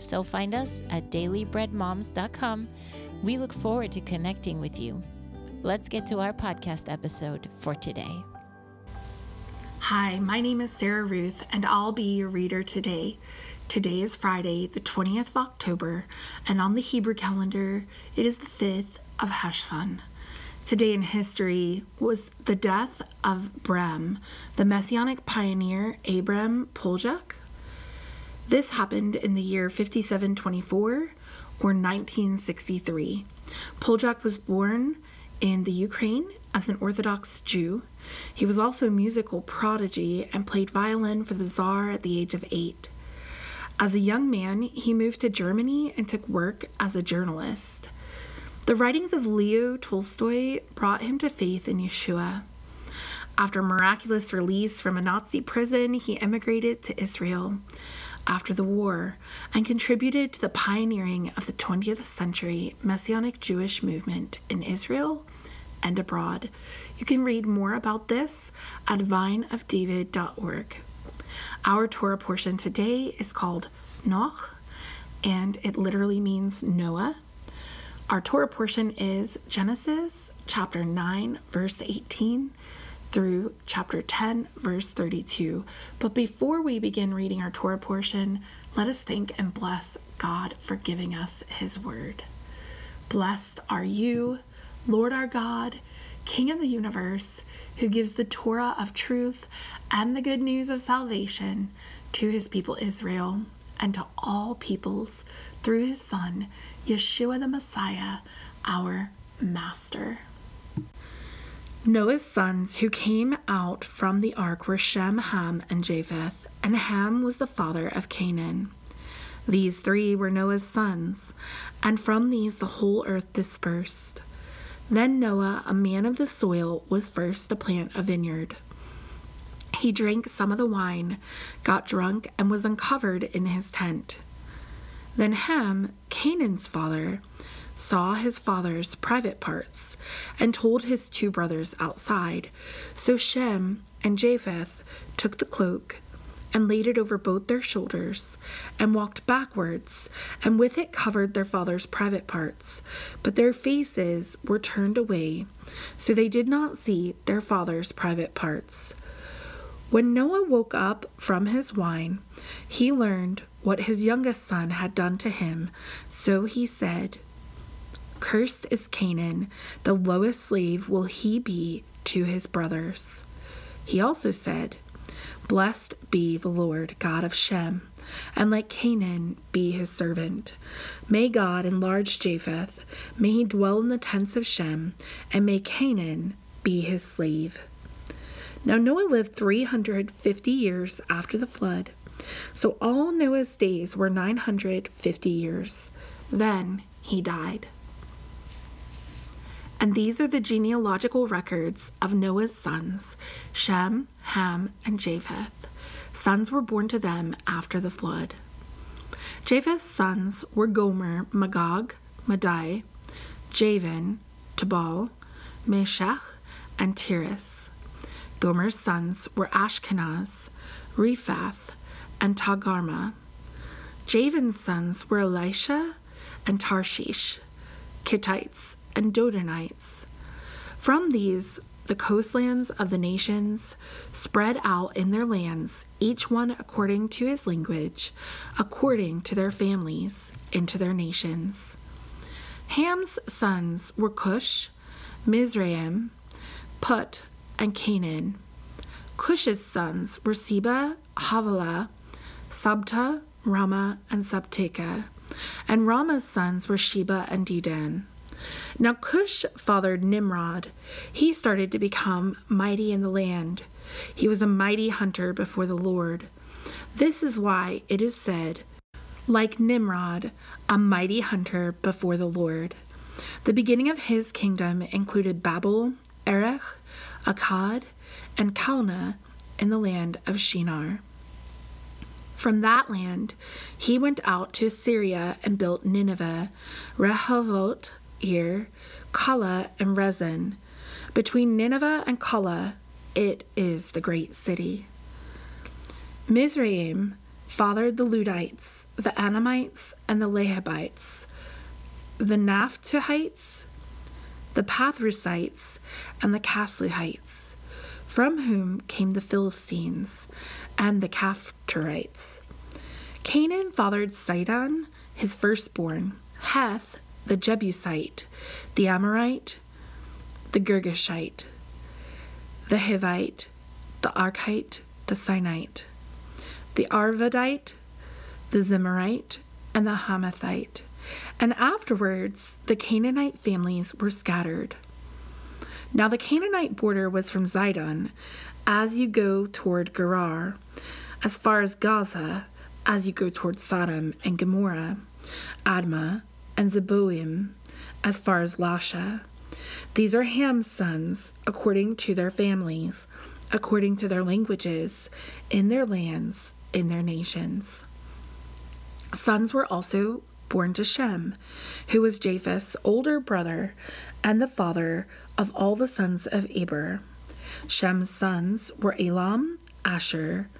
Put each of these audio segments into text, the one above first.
So find us at dailybreadmoms.com. We look forward to connecting with you. Let's get to our podcast episode for today. Hi, my name is Sarah Ruth, and I'll be your reader today. Today is Friday, the 20th of October, and on the Hebrew calendar, it is the 5th of Cheshvan. Today in history was the death of Brem, the messianic pioneer Abram Poljak. This happened in the year 5724 or 1963. Poljak was born in the Ukraine as an Orthodox Jew. He was also a musical prodigy and played violin for the Tsar at the age of eight. As a young man, he moved to Germany and took work as a journalist. The writings of Leo Tolstoy brought him to faith in Yeshua. After miraculous release from a Nazi prison, he emigrated to Israel after the war and contributed to the pioneering of the 20th century Messianic Jewish movement in Israel and abroad. You can read more about this at vineofdavid.org. Our Torah portion today is called Noach, and it literally means Noah. Our Torah portion is Genesis chapter 9, verse 18 through chapter 10, verse 32. But before we begin reading our Torah portion, let us thank and bless God for giving us His word. Blessed are you, Lord our God, King of the universe, who gives the Torah of truth and the good news of salvation to His people Israel and to all peoples through His Son, Yeshua the Messiah, our Master. Noah's sons who came out from the ark were Shem, Ham, and Japheth, and Ham was the father of Canaan. These three were Noah's sons, and from these the whole earth dispersed. Then Noah, a man of the soil, was first to plant a vineyard. He drank some of the wine, got drunk, and was uncovered in his tent. Then Ham, Canaan's father, saw his father's private parts and told his two brothers outside. So Shem and Japheth took the cloak and laid it over both their shoulders and walked backwards, and with it covered their father's private parts. But their faces were turned away, so they did not see their father's private parts. When Noah woke up from his wine, he learned what his youngest son had done to him. So he said, Cursed is Canaan, the lowest slave will he be to his brothers. He also said, Blessed be the Lord God of Shem, and let Canaan be his servant. May God enlarge Japheth, may he dwell in the tents of Shem, and may Canaan be his slave. Now Noah lived 350 years after the flood, so all Noah's days were 950 years. Then he died. And these are the genealogical records of Noah's sons Shem, Ham, and Japheth. Sons were born to them after the flood. Japheth's sons were Gomer, Magog, Madai, Javan, Tubal, Meshech, and Tiras. Gomer's sons were Ashkenaz, Riphath, and Togarmah. Javan's sons were Elisha and Tarshish, Kittites, and Dodonites. From these, the coastlands of the nations spread out in their lands, each one according to his language, according to their families, into their nations. Ham's sons were Cush, Mizraim, Put, and Canaan. Cush's sons were Seba, Havilah, Sabta, Rama, and Sabteka. And Rama's sons were Sheba and Dedan. Now Cush fathered Nimrod. He started to become mighty in the land. He was a mighty hunter before the Lord. This is why it is said, like Nimrod, a mighty hunter before the Lord. The beginning of his kingdom included Babel, Erech, Akkad, and Calneh in the land of Shinar. From that land, he went out to Assyria and built Nineveh, Rehoboth, Ir, Calah, and Resen. Between Nineveh and Calah, it is the great city. Mizraim fathered the Ludites, the Anamites, and the Lehabites, the Naphtuhites, the Pathrusites, and the Casluhites, from whom came the Philistines and the Caphtorites. Canaan fathered Sidon, his firstborn, Heth, the Jebusite, the Amorite, the Girgashite, the Hivite, the Archite, the Sinite, the Arvadite, the Zemarite, and the Hamathite. And afterwards, the Canaanite families were scattered. Now, the Canaanite border was from Zidon, as you go toward Gerar, as far as Gaza, as you go toward Sodom and Gomorrah, Admah, and Zeboim, as far as Lasha. These are Ham's sons, according to their families, according to their languages, in their lands, in their nations. Sons were also born to Shem, who was Japheth's older brother and the father of all the sons of Eber. Shem's sons were Elam, Asher,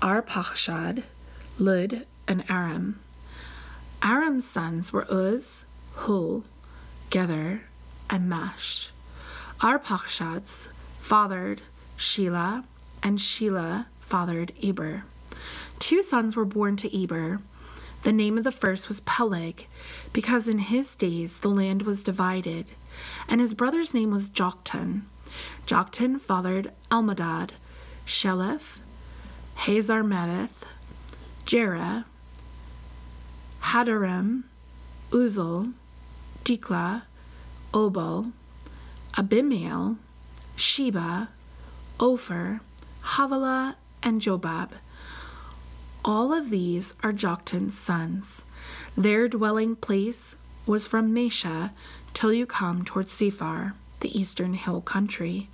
Arpachshad, Lud, and Aram. Aram's sons were Uz, Hul, Gether, and Mash. Arpachshad's fathered Shelah, and Shelah fathered Eber. Two sons were born to Eber. The name of the first was Peleg, because in his days the land was divided, and his brother's name was Joktan. Joktan fathered Almodad, Sheleph, Hazarmaveth, Jerah, Hadoram, Uzal, Dikla, Obal, Abimael, Sheba, Ophir, Havilah, and Jobab. All of these are Joktan's sons. Their dwelling place was from Mesha till you come toward Sephar, the eastern hill country.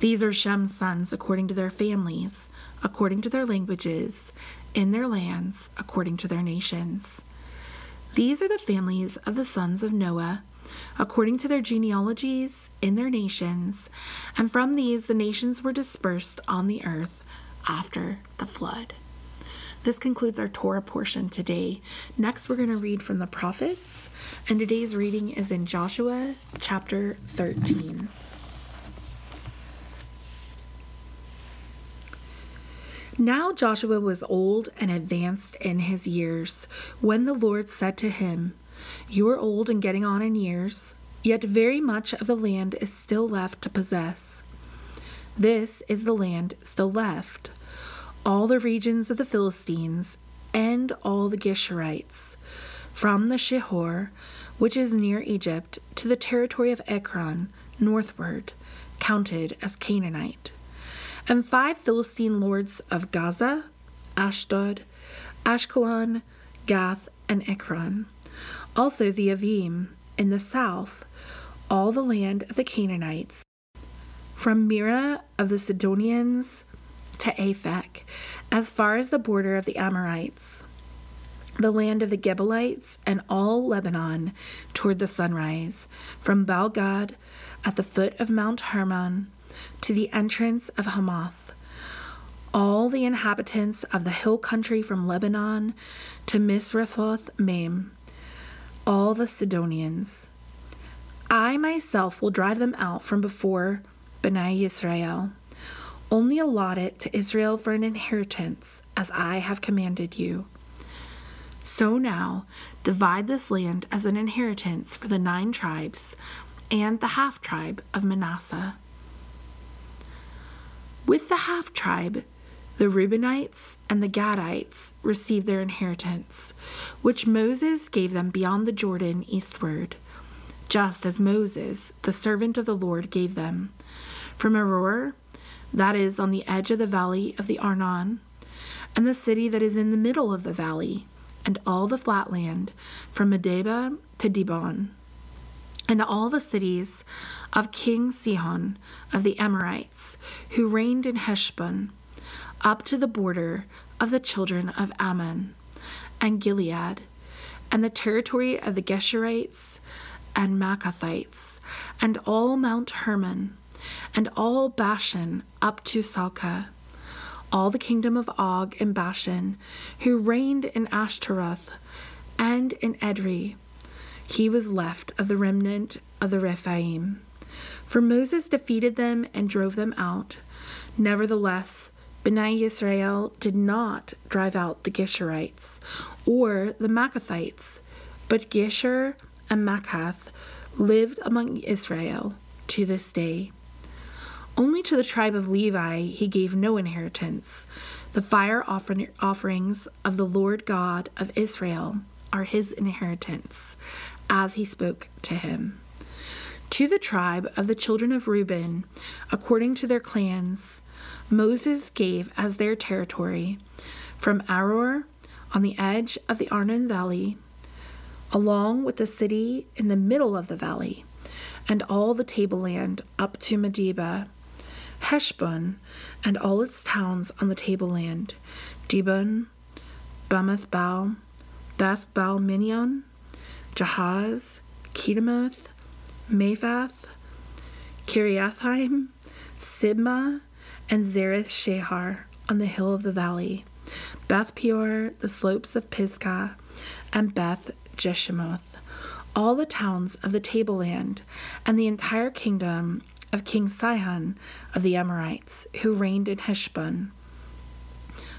These are Shem's sons according to their families, according to their languages, in their lands, according to their nations. These are the families of the sons of Noah, according to their genealogies, in their nations, and from these the nations were dispersed on the earth after the flood. This concludes our Torah portion today. Next, we're going to read from the prophets, and today's reading is in Joshua chapter 13. Now Joshua was old and advanced in his years when the Lord said to him, You are old and getting on in years, yet very much of the land is still left to possess. This is the land still left all the regions of the Philistines, and all the Geshurites, from the Shihor, which is near Egypt, to the territory of Ekron, northward, counted as Canaanite, and five Philistine lords of Gaza, Ashdod, Ashkelon, Gath, and Ekron, also the Avim in the south, all the land of the Canaanites, from Mearah of the Sidonians to Aphek, as far as the border of the Amorites, the land of the Gebalites, and all Lebanon toward the sunrise, from Baalgad at the foot of Mount Hermon to the entrance of Hamath. All the inhabitants of the hill country from Lebanon to Misrephoth Maim, all the Sidonians. I myself will drive them out from before Benai Israel. Only allot it to Israel for an inheritance, as I have commanded you. So now, divide this land as an inheritance for the nine tribes and the half tribe of Manasseh. With the half tribe, the Reubenites and the Gadites received their inheritance, which Moses gave them beyond the Jordan eastward, just as Moses, the servant of the Lord, gave them. From Aroer, that is on the edge of the valley of the Arnon, and the city that is in the middle of the valley, and all the flat land from Medeba to Dibon, and all the cities of King Sihon of the Amorites, who reigned in Heshbon, up to the border of the children of Ammon, and Gilead, and the territory of the Geshurites and Maacathites, and all Mount Hermon, and all Bashan up to Salcah, all the kingdom of Og and Bashan, who reigned in Ashtaroth and in Edrei. He was left of the remnant of the Rephaim. For Moses defeated them and drove them out. Nevertheless, Bnei Israel did not drive out the Geshurites or the Maacathites, but Geshur and Maacath lived among Israel to this day. Only to the tribe of Levi he gave no inheritance. The fire offer- offerings of the Lord God of Israel are his inheritance, as he spoke to him. To the tribe of the children of Reuben, according to their clans, Moses gave as their territory from Aroer on the edge of the Arnon Valley, along with the city in the middle of the valley, and all the tableland up to Medeba Heshbon and all its towns on the tableland, Dibon, Bamath Baal, Beth Baal Meon, Jahaz, Kedemoth, Mephath, Kiriathaim, Sibmah, and Zareth Shahar on the hill of the valley, Beth Peor, the slopes of Pisgah, and Beth Jeshimoth, all the towns of the tableland, and the entire kingdom of King Sihon of the Amorites, who reigned in Heshbon.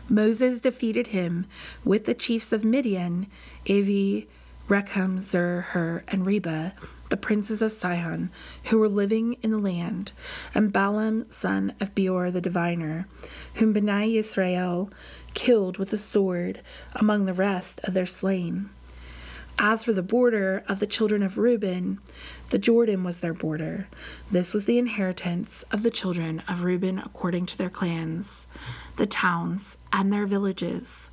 Moses defeated him with the chiefs of Midian, Evi, Rekem, Zur, Hur, and Reba, the princes of Sihon, who were living in the land, and Balaam, son of Beor the diviner, whom Bnei Israel killed with a sword among the rest of their slain. As for the border of the children of Reuben, the Jordan was their border. This was the inheritance of the children of Reuben according to their clans, the towns, and their villages.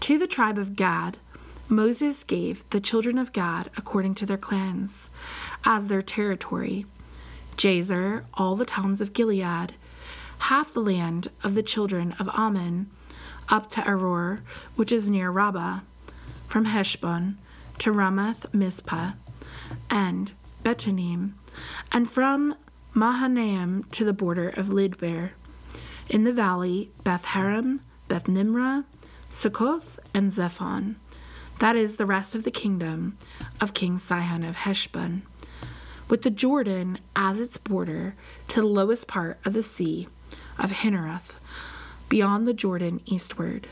To the tribe of Gad, Moses gave the children of Gad according to their clans, as their territory Jazer, all the towns of Gilead, half the land of the children of Ammon, up to Aroer, which is near Rabbah, from Heshbon to Ramath Mizpah, and Betonim, and from Mahanaim to the border of Lidber. In the valley, Beth Haram, Beth Nimrah, Succoth, and Zephon. That is the rest of the kingdom of King Sihon of Heshbon, with the Jordan as its border to the lowest part of the sea of Hinnereth, beyond the Jordan eastward.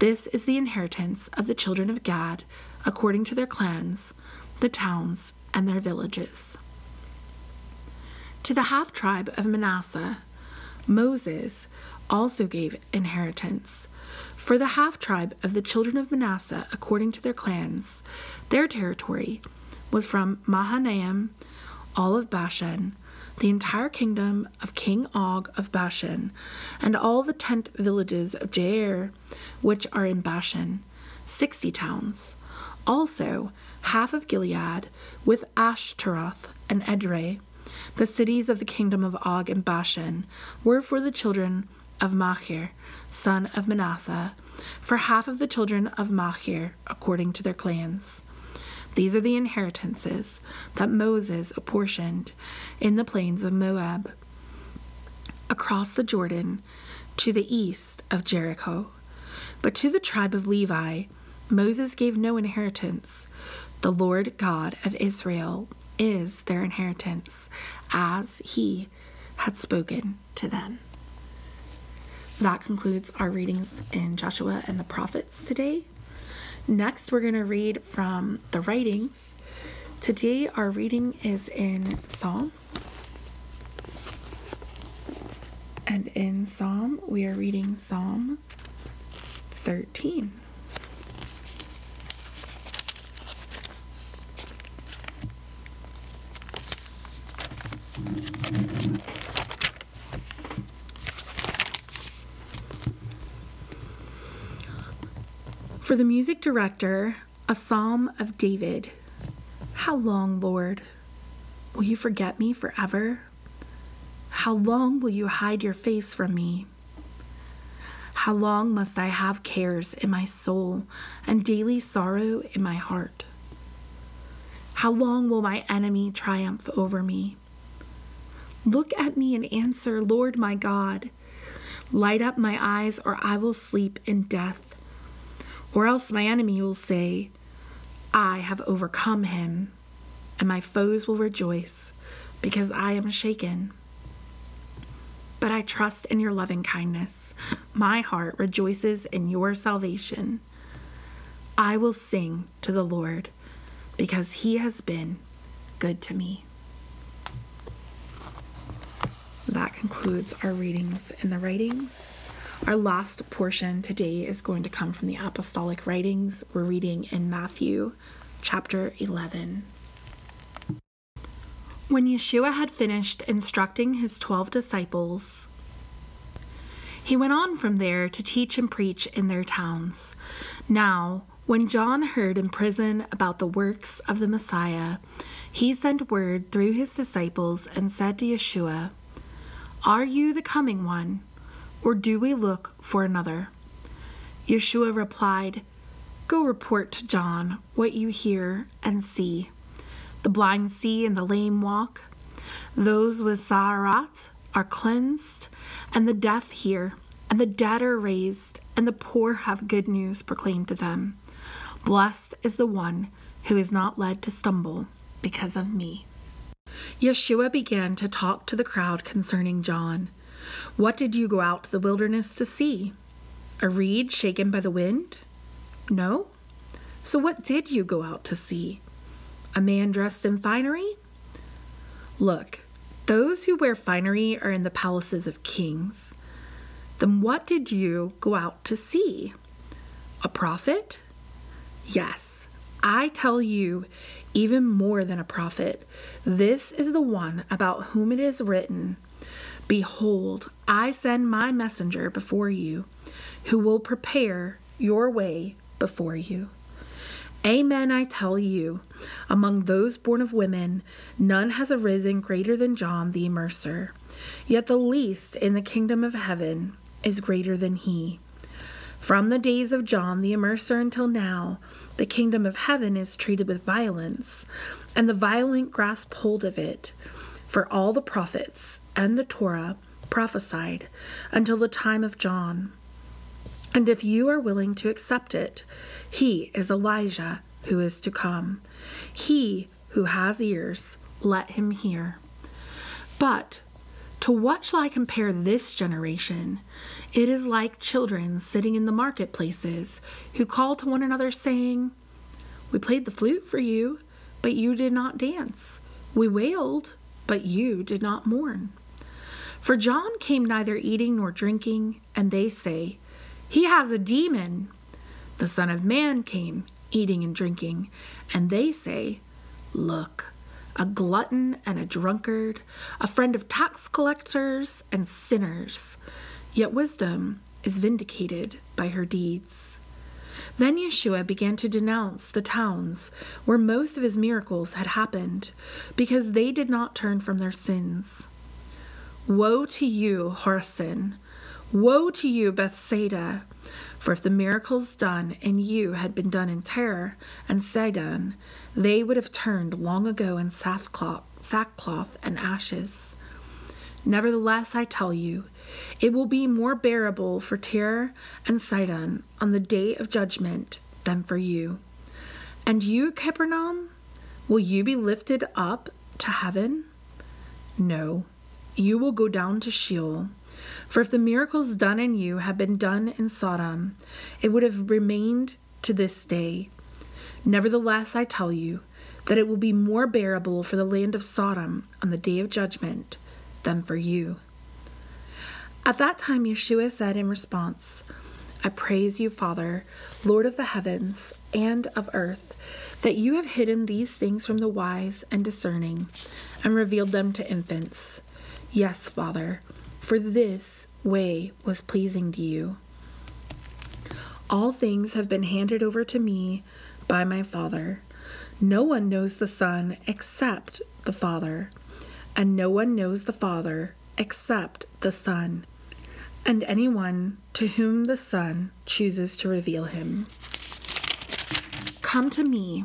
This is the inheritance of the children of Gad according to their clans, the towns, and their villages. To the half tribe of Manasseh, Moses also gave inheritance. For the half tribe of the children of Manasseh, according to their clans, their territory was from Mahanaim, all of Bashan, the entire kingdom of King Og of Bashan, and all the tent villages of Jair, which are in Bashan, sixty towns. Also, half of Gilead, with Ashtaroth and Edrei, the cities of the kingdom of Og and Bashan, were for the children of Machir, son of Manasseh, for half of the children of Machir, according to their clans. These are the inheritances that Moses apportioned in the plains of Moab, across the Jordan to the east of Jericho. But to the tribe of Levi, Moses gave no inheritance. The Lord God of Israel is their inheritance, as he had spoken to them. That concludes our readings in Joshua and the prophets today. Next, we're going to read from the writings. Today, our reading is in Psalm. And in Psalm, we are reading Psalm 13. For the music director, a psalm of David. How long, Lord? Will you forget me forever? How long will you hide your face from me? How long must I have cares in my soul and daily sorrow in my heart? How long will my enemy triumph over me? Look at me and answer, Lord my God. Light up my eyes, or I will sleep in death. Or else my enemy will say, I have overcome him, and my foes will rejoice because I am shaken. But I trust in your loving kindness. My heart rejoices in your salvation. I will sing to the Lord because he has been good to me. That concludes our readings in the writings. Our last portion today is going to come from the Apostolic Writings. We're reading in Matthew chapter 11. When Yeshua had finished instructing his twelve disciples, he went on from there to teach and preach in their towns. Now, when John heard in prison about the works of the Messiah, he sent word through his disciples and said to Yeshua, Are you the coming one? Or do we look for another? Yeshua replied, Go report to John what you hear and see. The blind see and the lame walk. Those with tza'ra'at are cleansed, and the deaf hear, and the dead are raised, and the poor have good news proclaimed to them. Blessed is the one who is not led to stumble because of me. Yeshua began to talk to the crowd concerning John. What did you go out to the wilderness to see? A reed shaken by the wind? No? So what did you go out to see? A man dressed in finery? Look, those who wear finery are in the palaces of kings. Then what did you go out to see? A prophet? Yes, I tell you, even more than a prophet. This is the one about whom it is written Behold, I send my messenger before you, who will prepare your way before you. Amen, I tell you, among those born of women, none has arisen greater than John the Immerser. Yet the least in the kingdom of heaven is greater than he. From the days of John the Immerser until now, the kingdom of heaven is treated with violence, and the violent grasp hold of it. For all the prophets and the Torah prophesied until the time of John. And if you are willing to accept it, he is Elijah who is to come. He who has ears, let him hear. But to what shall I compare this generation? It is like children sitting in the marketplaces who call to one another, saying, We played the flute for you, but you did not dance. We wailed, but you did not mourn. For John came neither eating nor drinking, and they say, He has a demon. The Son of Man came eating and drinking, and they say, Look, a glutton and a drunkard, a friend of tax collectors and sinners. Yet wisdom is vindicated by her deeds. Then Yeshua began to denounce the towns where most of his miracles had happened, because they did not turn from their sins. Woe to you, Chorazin! Woe to you, Bethsaida! For if the miracles done in you had been done in Tyre and Sidon, they would have turned long ago in sackcloth and ashes. Nevertheless, I tell you, it will be more bearable for Tyre and Sidon on the day of judgment than for you. And you, Capernaum, will you be lifted up to heaven? No you will go down to Sheol. For if the miracles done in you had been done in Sodom, it would have remained to this day. Nevertheless, I tell you that it will be more bearable for the land of Sodom on the day of judgment than for you. At that time, Yeshua said in response, I praise you, Father, Lord of the heavens and of earth, that you have hidden these things from the wise and discerning and revealed them to infants. Yes, Father, for this way was pleasing to you. All things have been handed over to me by my Father. No one knows the Son except the Father, and no one knows the Father except the Son, and anyone to whom the Son chooses to reveal him. Come to me,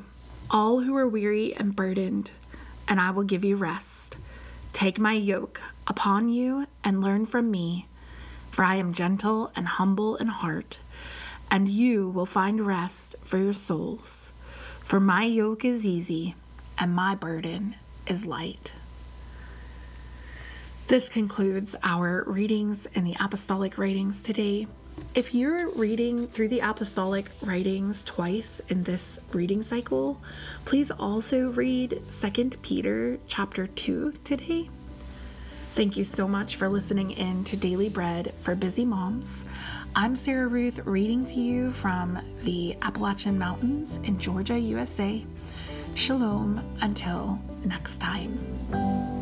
all who are weary and burdened, and I will give you rest. Take my yoke upon you and learn from me, for I am gentle and humble in heart, and you will find rest for your souls. For my yoke is easy and my burden is light. This concludes our readings in the apostolic writings today. If you're reading through the apostolic writings twice in this reading cycle, please also read 2 Peter chapter 2 today. Thank you so much for listening in to Daily Bread for Busy Moms. I'm Sarah Ruth reading to you from the Appalachian Mountains in Georgia, USA. Shalom until next time.